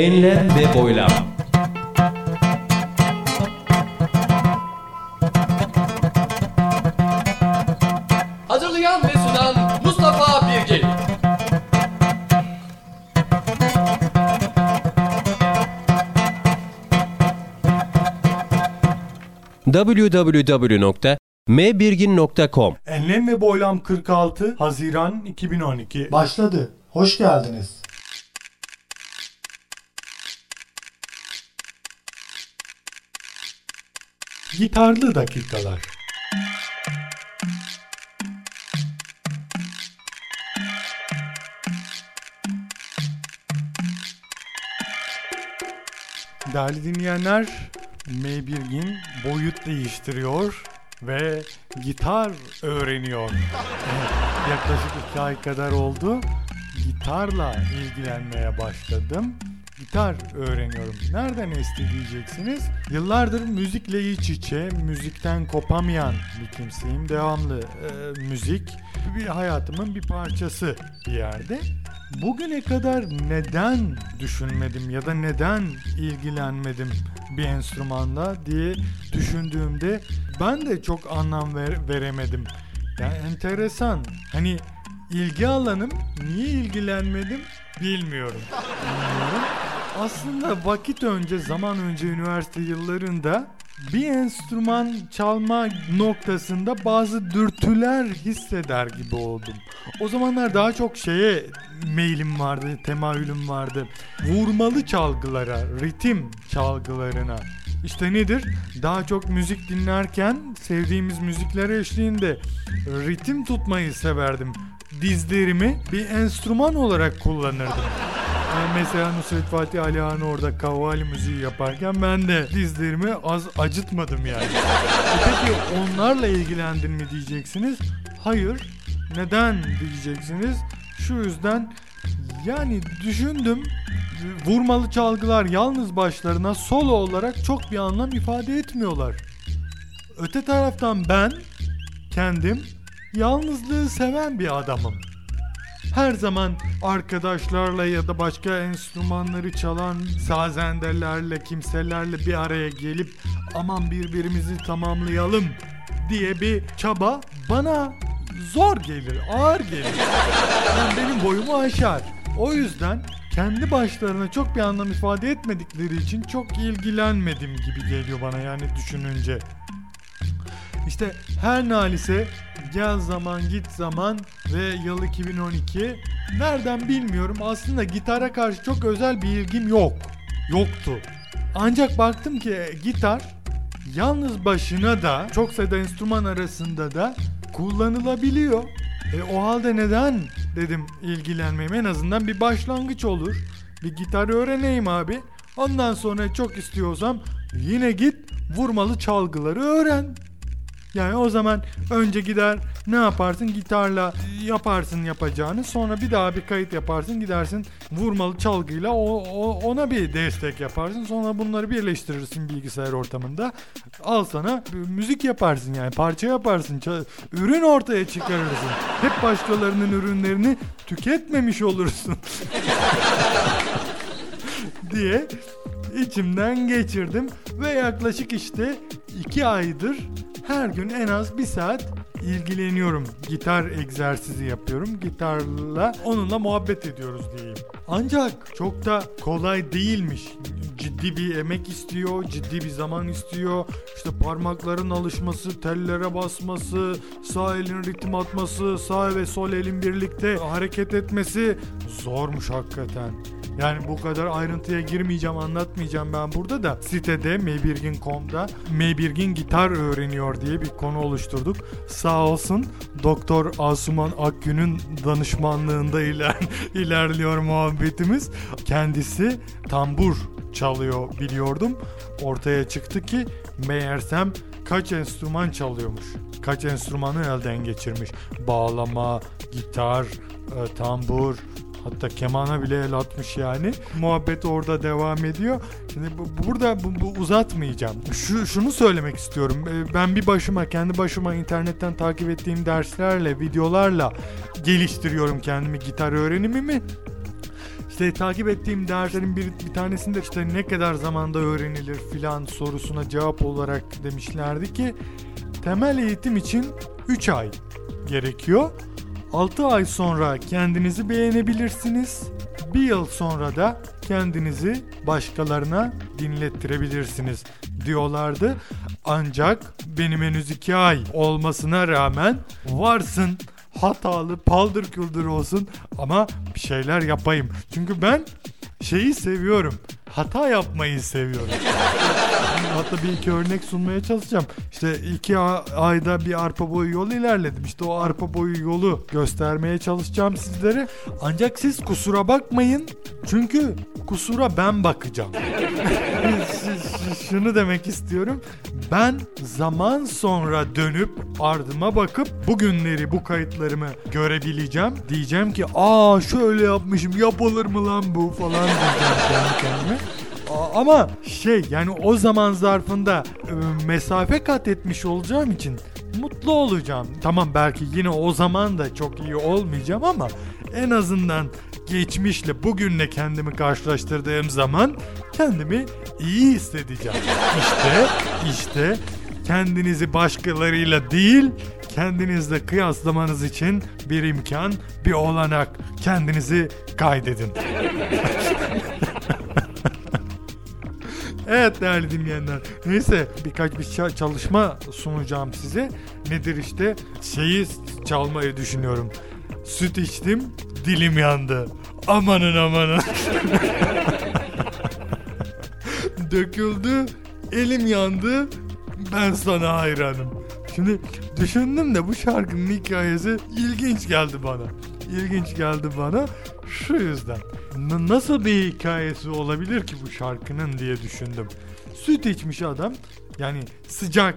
Enlem ve boylam. Hazırlayan ve sunan Mustafa Birgin. www.mbirgin.com Enlem ve Boylam 46 Haziran 2012 Başladı. Hoş geldiniz. Gitarlı dakikalar Değerli dinleyenler, M1'gin boyut değiştiriyor ve gitar öğreniyor. Yaklaşık iki ay kadar oldu. Gitarla ilgilenmeye başladım. Gitar öğreniyorum. Nereden esti diyeceksiniz. Yıllardır müzikle iç içe, müzikten kopamayan bir kimseyim. Devamlı e, müzik bir hayatımın bir parçası bir yerde. Bugüne kadar neden düşünmedim ya da neden ilgilenmedim bir enstrümanla diye düşündüğümde ben de çok anlam ver- veremedim. Yani enteresan. Hani ilgi alanım niye ilgilenmedim bilmiyorum. Bilmiyorum. Aslında vakit önce, zaman önce üniversite yıllarında bir enstrüman çalma noktasında bazı dürtüler hisseder gibi oldum. O zamanlar daha çok şeye meylim vardı, temayülüm vardı. Vurmalı çalgılara, ritim çalgılarına. İşte nedir? Daha çok müzik dinlerken sevdiğimiz müzikler eşliğinde ritim tutmayı severdim. Dizlerimi bir enstrüman olarak kullanırdım. Yani mesela Nusret Fatih Alihan orada kavali müziği yaparken ben de dizlerimi az acıtmadım yani. E peki onlarla ilgilendin mi diyeceksiniz? Hayır. Neden diyeceksiniz? Şu yüzden yani düşündüm vurmalı çalgılar yalnız başlarına solo olarak çok bir anlam ifade etmiyorlar. Öte taraftan ben kendim yalnızlığı seven bir adamım. Her zaman arkadaşlarla ya da başka enstrümanları çalan sazendelerle, kimselerle bir araya gelip aman birbirimizi tamamlayalım diye bir çaba bana zor gelir, ağır gelir. Yani benim boyumu aşar. O yüzden kendi başlarına çok bir anlam ifade etmedikleri için çok ilgilenmedim gibi geliyor bana yani düşününce. İşte her nalise gel zaman git zaman ve yıl 2012 nereden bilmiyorum aslında gitara karşı çok özel bir ilgim yok. Yoktu. Ancak baktım ki gitar yalnız başına da çok sayıda enstrüman arasında da kullanılabiliyor. E, o halde neden dedim ilgilenmeyeyim en azından bir başlangıç olur. Bir gitar öğreneyim abi. Ondan sonra çok istiyorsam yine git vurmalı çalgıları öğren. Yani o zaman önce gider ne yaparsın? Gitarla yaparsın yapacağını. Sonra bir daha bir kayıt yaparsın gidersin vurmalı çalgıyla o, o- ona bir destek yaparsın. Sonra bunları birleştirirsin bilgisayar ortamında. Al sana müzik yaparsın yani parça yaparsın ürün ortaya çıkarırsın. Hep başkalarının ürünlerini tüketmemiş olursun. diye içimden geçirdim. Ve yaklaşık işte iki aydır her gün en az bir saat ilgileniyorum. Gitar egzersizi yapıyorum. Gitarla onunla muhabbet ediyoruz diyeyim. Ancak çok da kolay değilmiş. Ciddi bir emek istiyor, ciddi bir zaman istiyor. İşte parmakların alışması, tellere basması, sağ elin ritim atması, sağ ve sol elin birlikte hareket etmesi zormuş hakikaten. Yani bu kadar ayrıntıya girmeyeceğim, anlatmayacağım ben burada da sitede Meybirgin.com'da Meybirgin gitar öğreniyor diye bir konu oluşturduk. Sağ olsun Doktor Asuman Akgün'ün danışmanlığında iler, ilerliyor muhabbetimiz. Kendisi tambur çalıyor biliyordum. Ortaya çıktı ki meğersem kaç enstrüman çalıyormuş. Kaç enstrümanı elden geçirmiş. Bağlama, gitar, e, tambur, Hatta kemana bile el atmış yani. Muhabbet orada devam ediyor. Şimdi bu, burada bu, bu uzatmayacağım. Şu şunu söylemek istiyorum. Ee, Ben bir başıma kendi başıma internetten takip ettiğim derslerle, videolarla geliştiriyorum kendimi gitar öğrenimimi. İşte takip ettiğim derslerin bir, bir tanesinde işte ne kadar zamanda öğrenilir filan sorusuna cevap olarak demişlerdi ki temel eğitim için 3 ay gerekiyor. 6 ay sonra kendinizi beğenebilirsiniz. Bir yıl sonra da kendinizi başkalarına dinlettirebilirsiniz diyorlardı. Ancak benim henüz 2 ay olmasına rağmen varsın hatalı paldır küldür olsun ama bir şeyler yapayım. Çünkü ben şeyi seviyorum. Hata yapmayı seviyorum. Hatta bir iki örnek sunmaya çalışacağım. İşte iki ayda bir arpa boyu yol ilerledim. İşte o arpa boyu yolu göstermeye çalışacağım sizlere. Ancak siz kusura bakmayın. Çünkü kusura ben bakacağım. Şunu demek istiyorum. Ben zaman sonra dönüp ardıma bakıp bugünleri bu kayıtlarımı görebileceğim. Diyeceğim ki aa şöyle yapmışım yapılır mı lan bu falan diyeceğim kendi kendime. Ama şey yani o zaman zarfında e, mesafe kat etmiş olacağım için mutlu olacağım. Tamam belki yine o zaman da çok iyi olmayacağım ama en azından geçmişle bugünle kendimi karşılaştırdığım zaman kendimi iyi hissedeceğim. İşte işte kendinizi başkalarıyla değil kendinizle kıyaslamanız için bir imkan, bir olanak. Kendinizi kaydedin. Evet değerli dinleyenler. Neyse birkaç bir ça- çalışma sunacağım size. Nedir işte? Şeyi çalmayı düşünüyorum. Süt içtim, dilim yandı. Amanın amanın. Döküldü, elim yandı. Ben sana hayranım. Şimdi düşündüm de bu şarkının hikayesi ilginç geldi bana. İlginç geldi bana şu yüzden. N- nasıl bir hikayesi olabilir ki bu şarkının diye düşündüm. Süt içmiş adam. Yani sıcak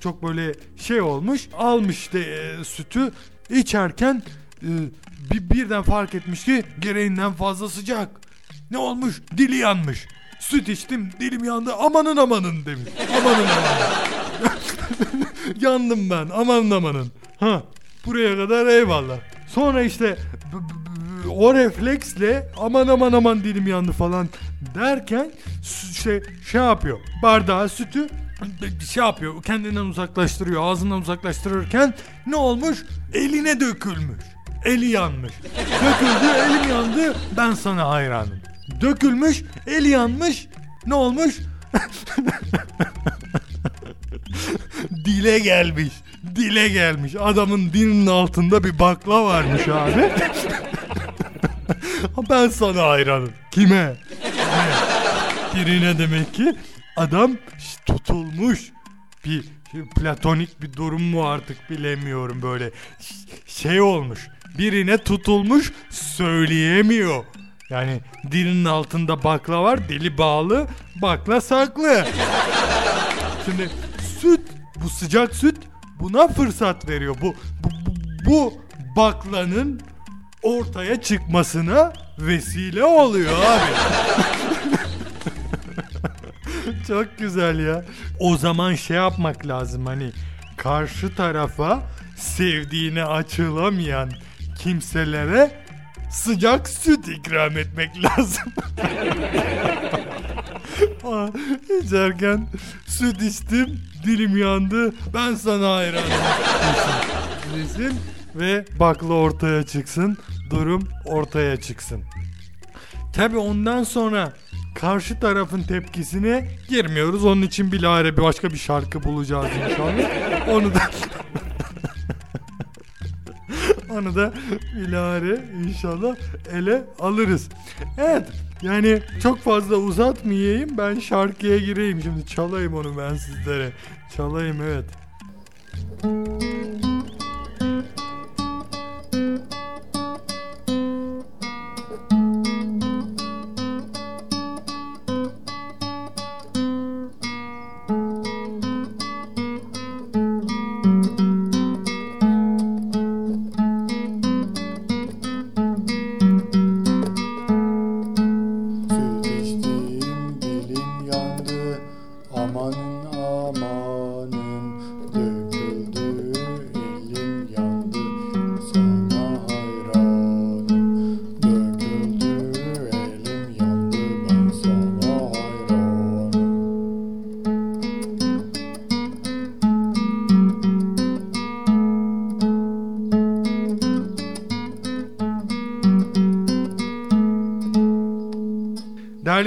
çok böyle şey olmuş. Almış işte e, sütü içerken e, bir, birden fark etmiş ki gereğinden fazla sıcak. Ne olmuş? Dili yanmış. Süt içtim dilim yandı amanın amanın demiş. Amanın amanın. Yandım ben amanın amanın. Ha buraya kadar eyvallah. Sonra işte o refleksle aman aman aman dilim yandı falan derken şey, şey yapıyor. Bardağı sütü şey yapıyor kendinden uzaklaştırıyor ağzından uzaklaştırırken ne olmuş eline dökülmüş eli yanmış döküldü elim yandı ben sana hayranım dökülmüş eli yanmış ne olmuş dile gelmiş. Dile gelmiş. Adamın dilinin altında bir bakla varmış abi. ben sana hayranım. Kime? Birine demek ki adam tutulmuş. Bir platonik bir durum mu artık bilemiyorum böyle. Şey olmuş. Birine tutulmuş söyleyemiyor. Yani dilinin altında bakla var, dili bağlı, bakla saklı. Şimdi süt, bu sıcak süt buna fırsat veriyor. Bu bu, bu, baklanın ortaya çıkmasına vesile oluyor abi. Çok güzel ya. O zaman şey yapmak lazım hani karşı tarafa sevdiğine açılamayan kimselere sıcak süt ikram etmek lazım. Aa, süt içtim, dilim yandı, ben sana hayranım. desin. Ve bakla ortaya çıksın, durum ortaya çıksın. Tabi ondan sonra karşı tarafın tepkisine girmiyoruz. Onun için bilahare başka bir şarkı bulacağız inşallah. Onu da onu da bilahare inşallah ele alırız. Evet yani çok fazla uzatmayayım ben şarkıya gireyim şimdi çalayım onu ben sizlere. Çalayım evet. Süt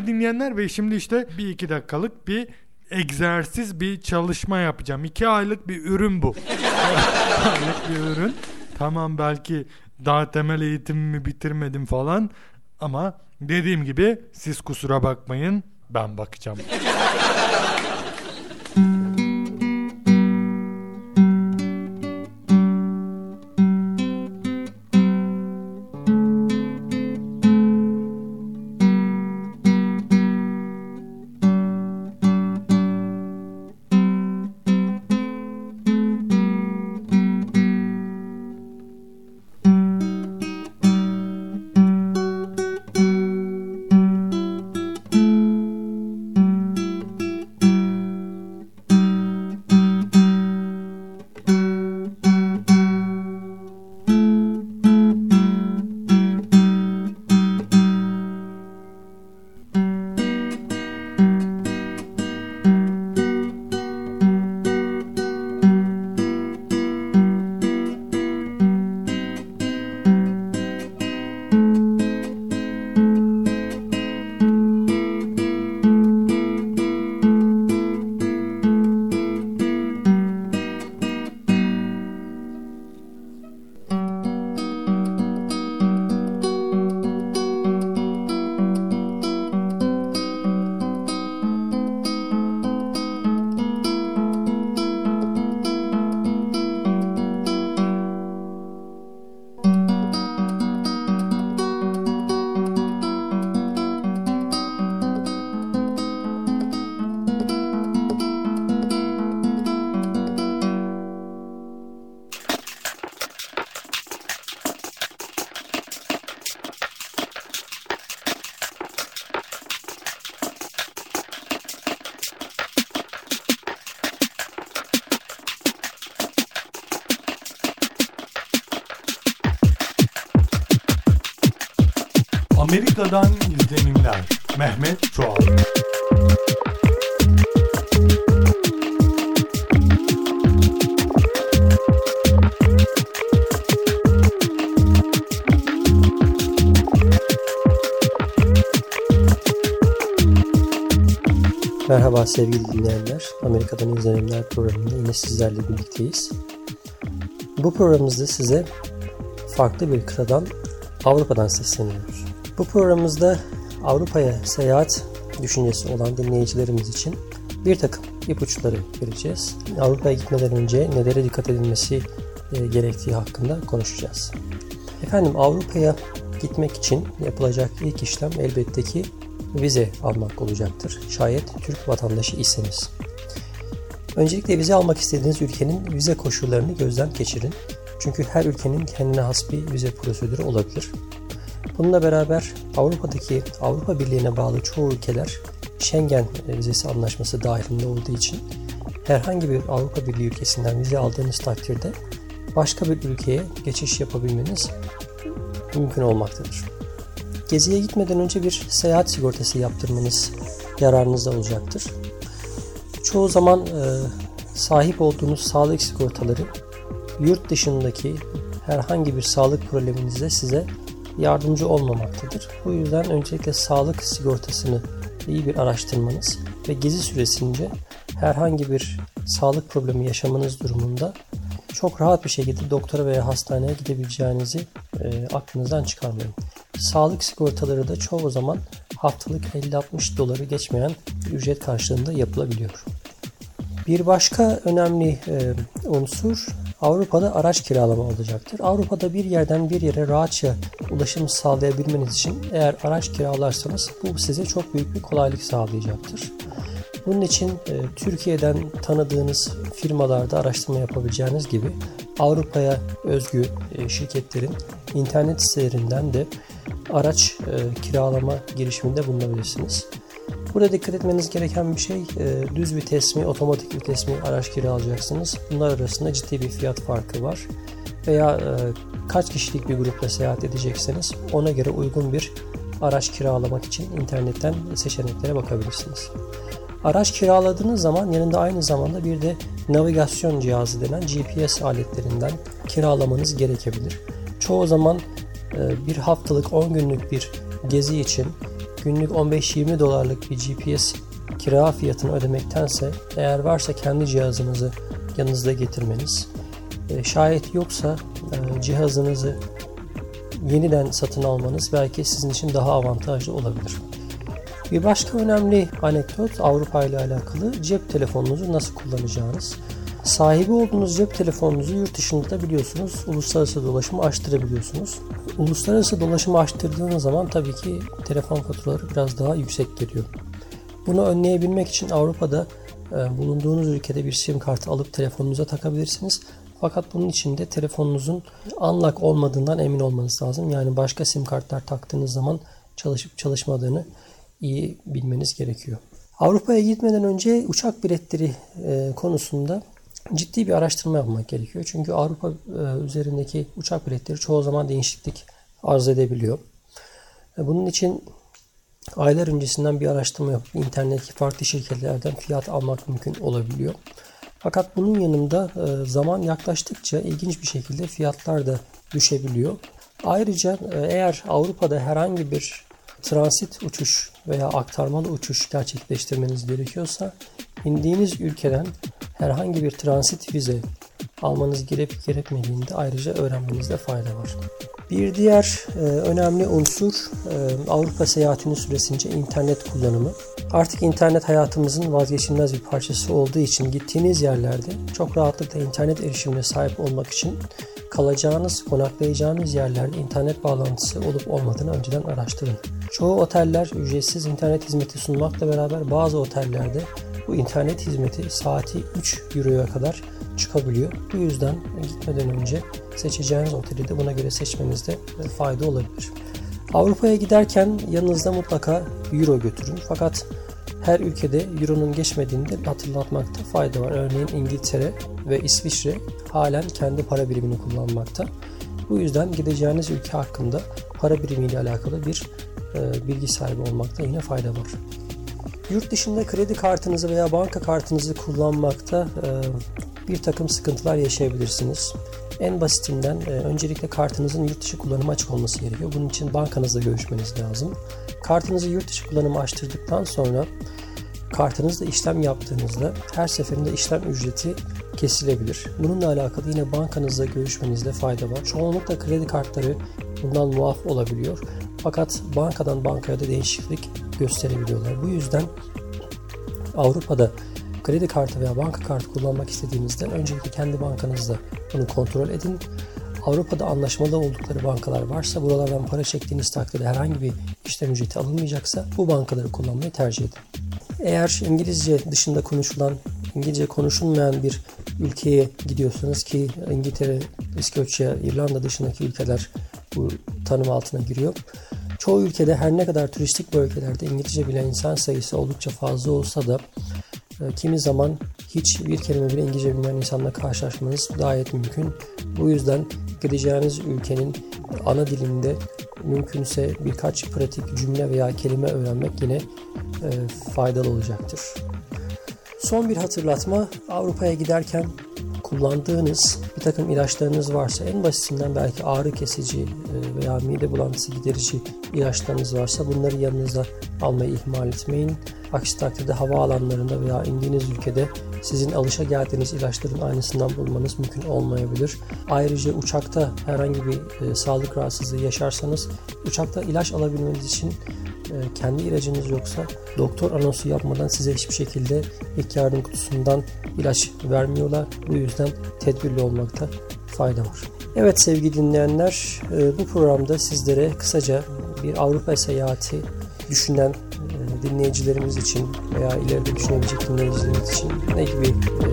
Değerli dinleyenler ve şimdi işte bir iki dakikalık bir egzersiz bir çalışma yapacağım. İki aylık bir ürün bu. aylık bir ürün. Tamam belki daha temel eğitimimi bitirmedim falan ama dediğim gibi siz kusura bakmayın ben bakacağım. Amerika'dan izlenimler. Mehmet Çoğal. Merhaba sevgili dinleyenler. Amerika'dan izlenimler programında yine sizlerle birlikteyiz. Bu programımızda size farklı bir kıtadan Avrupa'dan sesleniyoruz. Bu programımızda Avrupa'ya seyahat düşüncesi olan dinleyicilerimiz için bir takım ipuçları vereceğiz. Avrupa'ya gitmeden önce nelere dikkat edilmesi e, gerektiği hakkında konuşacağız. Efendim Avrupa'ya gitmek için yapılacak ilk işlem elbette ki vize almak olacaktır. Şayet Türk vatandaşı iseniz. Öncelikle vize almak istediğiniz ülkenin vize koşullarını gözden geçirin. Çünkü her ülkenin kendine has bir vize prosedürü olabilir. Bununla beraber Avrupa'daki Avrupa Birliği'ne bağlı çoğu ülkeler Schengen vizesi anlaşması dahilinde olduğu için herhangi bir Avrupa Birliği ülkesinden vize aldığınız takdirde başka bir ülkeye geçiş yapabilmeniz mümkün olmaktadır. Geziye gitmeden önce bir seyahat sigortası yaptırmanız yararınızda olacaktır. Çoğu zaman e, sahip olduğunuz sağlık sigortaları yurt dışındaki herhangi bir sağlık probleminizde size yardımcı olmamaktadır. Bu yüzden öncelikle sağlık sigortasını iyi bir araştırmanız ve gezi süresince herhangi bir sağlık problemi yaşamanız durumunda çok rahat bir şekilde doktora veya hastaneye gidebileceğinizi e, aklınızdan çıkarmayın. Sağlık sigortaları da çoğu zaman haftalık 50-60 doları geçmeyen ücret karşılığında yapılabiliyor. Bir başka önemli e, unsur Avrupa'da araç kiralama olacaktır. Avrupa'da bir yerden bir yere rahatça ulaşım sağlayabilmeniz için eğer araç kiralarsanız bu size çok büyük bir kolaylık sağlayacaktır. Bunun için e, Türkiye'den tanıdığınız firmalarda araştırma yapabileceğiniz gibi Avrupa'ya özgü e, şirketlerin internet sitelerinden de araç e, kiralama girişiminde bulunabilirsiniz. Burada dikkat etmeniz gereken bir şey e, düz vites mi, otomatik vites mi araç kiralayacaksınız. Bunlar arasında ciddi bir fiyat farkı var. Veya e, kaç kişilik bir grupla seyahat edecekseniz ona göre uygun bir araç kiralamak için internetten seçeneklere bakabilirsiniz. Araç kiraladığınız zaman yanında aynı zamanda bir de navigasyon cihazı denen GPS aletlerinden kiralamanız gerekebilir. Çoğu zaman bir haftalık 10 günlük bir gezi için günlük 15-20 dolarlık bir GPS kira fiyatını ödemektense eğer varsa kendi cihazınızı yanınızda getirmeniz, e, şayet yoksa e, cihazınızı yeniden satın almanız belki sizin için daha avantajlı olabilir. Bir başka önemli anekdot Avrupa ile alakalı cep telefonunuzu nasıl kullanacağınız. Sahibi olduğunuz cep telefonunuzu yurt dışında da biliyorsunuz uluslararası dolaşımı açtırabiliyorsunuz. Uluslararası dolaşımı açtırdığınız zaman tabii ki telefon faturaları biraz daha yüksek geliyor. Bunu önleyebilmek için Avrupa'da e, bulunduğunuz ülkede bir sim kartı alıp telefonunuza takabilirsiniz. Fakat bunun için de telefonunuzun unlock olmadığından emin olmanız lazım. Yani başka sim kartlar taktığınız zaman çalışıp çalışmadığını iyi bilmeniz gerekiyor. Avrupa'ya gitmeden önce uçak biletleri e, konusunda ciddi bir araştırma yapmak gerekiyor. Çünkü Avrupa e, üzerindeki uçak biletleri çoğu zaman değişiklik arz edebiliyor. E, bunun için aylar öncesinden bir araştırma yapıp internetteki farklı şirketlerden fiyat almak mümkün olabiliyor. Fakat bunun yanında e, zaman yaklaştıkça ilginç bir şekilde fiyatlar da düşebiliyor. Ayrıca eğer Avrupa'da herhangi bir transit uçuş veya aktarmalı uçuş gerçekleştirmeniz gerekiyorsa indiğiniz ülkeden herhangi bir transit vize almanız gerek gerekmediğini de ayrıca öğrenmenizde fayda var. Bir diğer e, önemli unsur e, Avrupa seyahatinin süresince internet kullanımı. Artık internet hayatımızın vazgeçilmez bir parçası olduğu için gittiğiniz yerlerde çok rahatlıkla internet erişimine sahip olmak için kalacağınız, konaklayacağınız yerlerde internet bağlantısı olup olmadığını önceden araştırın. Çoğu oteller ücretsiz internet hizmeti sunmakla beraber bazı otellerde bu internet hizmeti saati 3 euroya kadar çıkabiliyor. Bu yüzden gitmeden önce seçeceğiniz oteli de buna göre seçmenizde fayda olabilir. Avrupa'ya giderken yanınızda mutlaka euro götürün. Fakat her ülkede euronun geçmediğini de hatırlatmakta fayda var. Örneğin İngiltere ve İsviçre halen kendi para birimini kullanmakta. Bu yüzden gideceğiniz ülke hakkında para birimiyle alakalı bir e, bilgi sahibi olmakta yine fayda var. Yurt dışında kredi kartınızı veya banka kartınızı kullanmakta e, bir takım sıkıntılar yaşayabilirsiniz. En basitinden e, öncelikle kartınızın yurt dışı kullanımı açık olması gerekiyor. Bunun için bankanızla görüşmeniz lazım. Kartınızı yurt dışı kullanımı açtırdıktan sonra kartınızla işlem yaptığınızda her seferinde işlem ücreti kesilebilir. Bununla alakalı yine bankanızla görüşmenizde fayda var. Çoğunlukla kredi kartları bundan muaf olabiliyor. Fakat bankadan bankaya da değişiklik gösterebiliyorlar. Bu yüzden Avrupa'da kredi kartı veya banka kartı kullanmak istediğinizde öncelikle kendi bankanızda bunu kontrol edin. Avrupa'da anlaşmalı oldukları bankalar varsa buralardan para çektiğiniz takdirde herhangi bir işlem ücreti alınmayacaksa bu bankaları kullanmayı tercih edin. Eğer İngilizce dışında konuşulan, İngilizce konuşulmayan bir ülkeye gidiyorsanız ki İngiltere, İskoçya, İrlanda dışındaki ülkeler bu tanım altına giriyor. Çoğu ülkede her ne kadar turistik bölgelerde İngilizce bilen insan sayısı oldukça fazla olsa da kimi zaman hiç bir kelime bile İngilizce bilmeyen insanla karşılaşmanız gayet mümkün. Bu yüzden gideceğiniz ülkenin ana dilinde mümkünse birkaç pratik cümle veya kelime öğrenmek yine e, faydalı olacaktır. Son bir hatırlatma Avrupa'ya giderken kullandığınız bir takım ilaçlarınız varsa en basitinden belki ağrı kesici e, veya mide bulantısı giderici ilaçlarınız varsa bunları yanınızda almayı ihmal etmeyin. Aksi takdirde hava alanlarında veya indiğiniz ülkede sizin alışa geldiğiniz ilaçların aynısından bulmanız mümkün olmayabilir. Ayrıca uçakta herhangi bir e, sağlık rahatsızlığı yaşarsanız uçakta ilaç alabilmeniz için kendi ilacınız yoksa doktor anonsu yapmadan size hiçbir şekilde ilk yardım kutusundan ilaç vermiyorlar. Bu yüzden tedbirli olmakta fayda var. Evet sevgili dinleyenler e, bu programda sizlere kısaca bir Avrupa seyahati düşünen e, dinleyicilerimiz için veya ileride düşünebilecek dinleyicilerimiz için ne gibi e,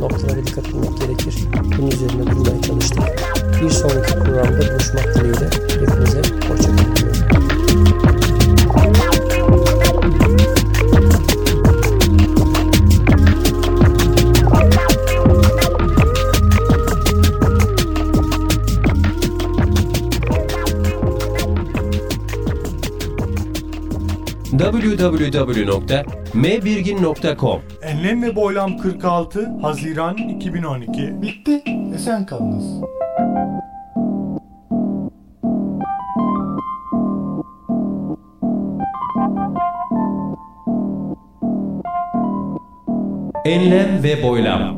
noktalara dikkat etmek gerekir bunun üzerine durmaya çalıştık. Bir sonraki programda www.mbirgin.com Enlem ve Boylam 46 Haziran 2012 Bitti. Esen kalınız. Enlem ve Boylam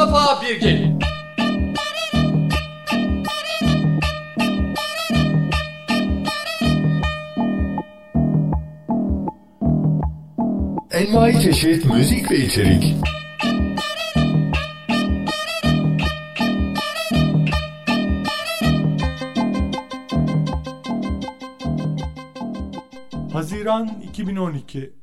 Mustafa Birgin. Envai çeşit müzik ve içerik. Haziran 2012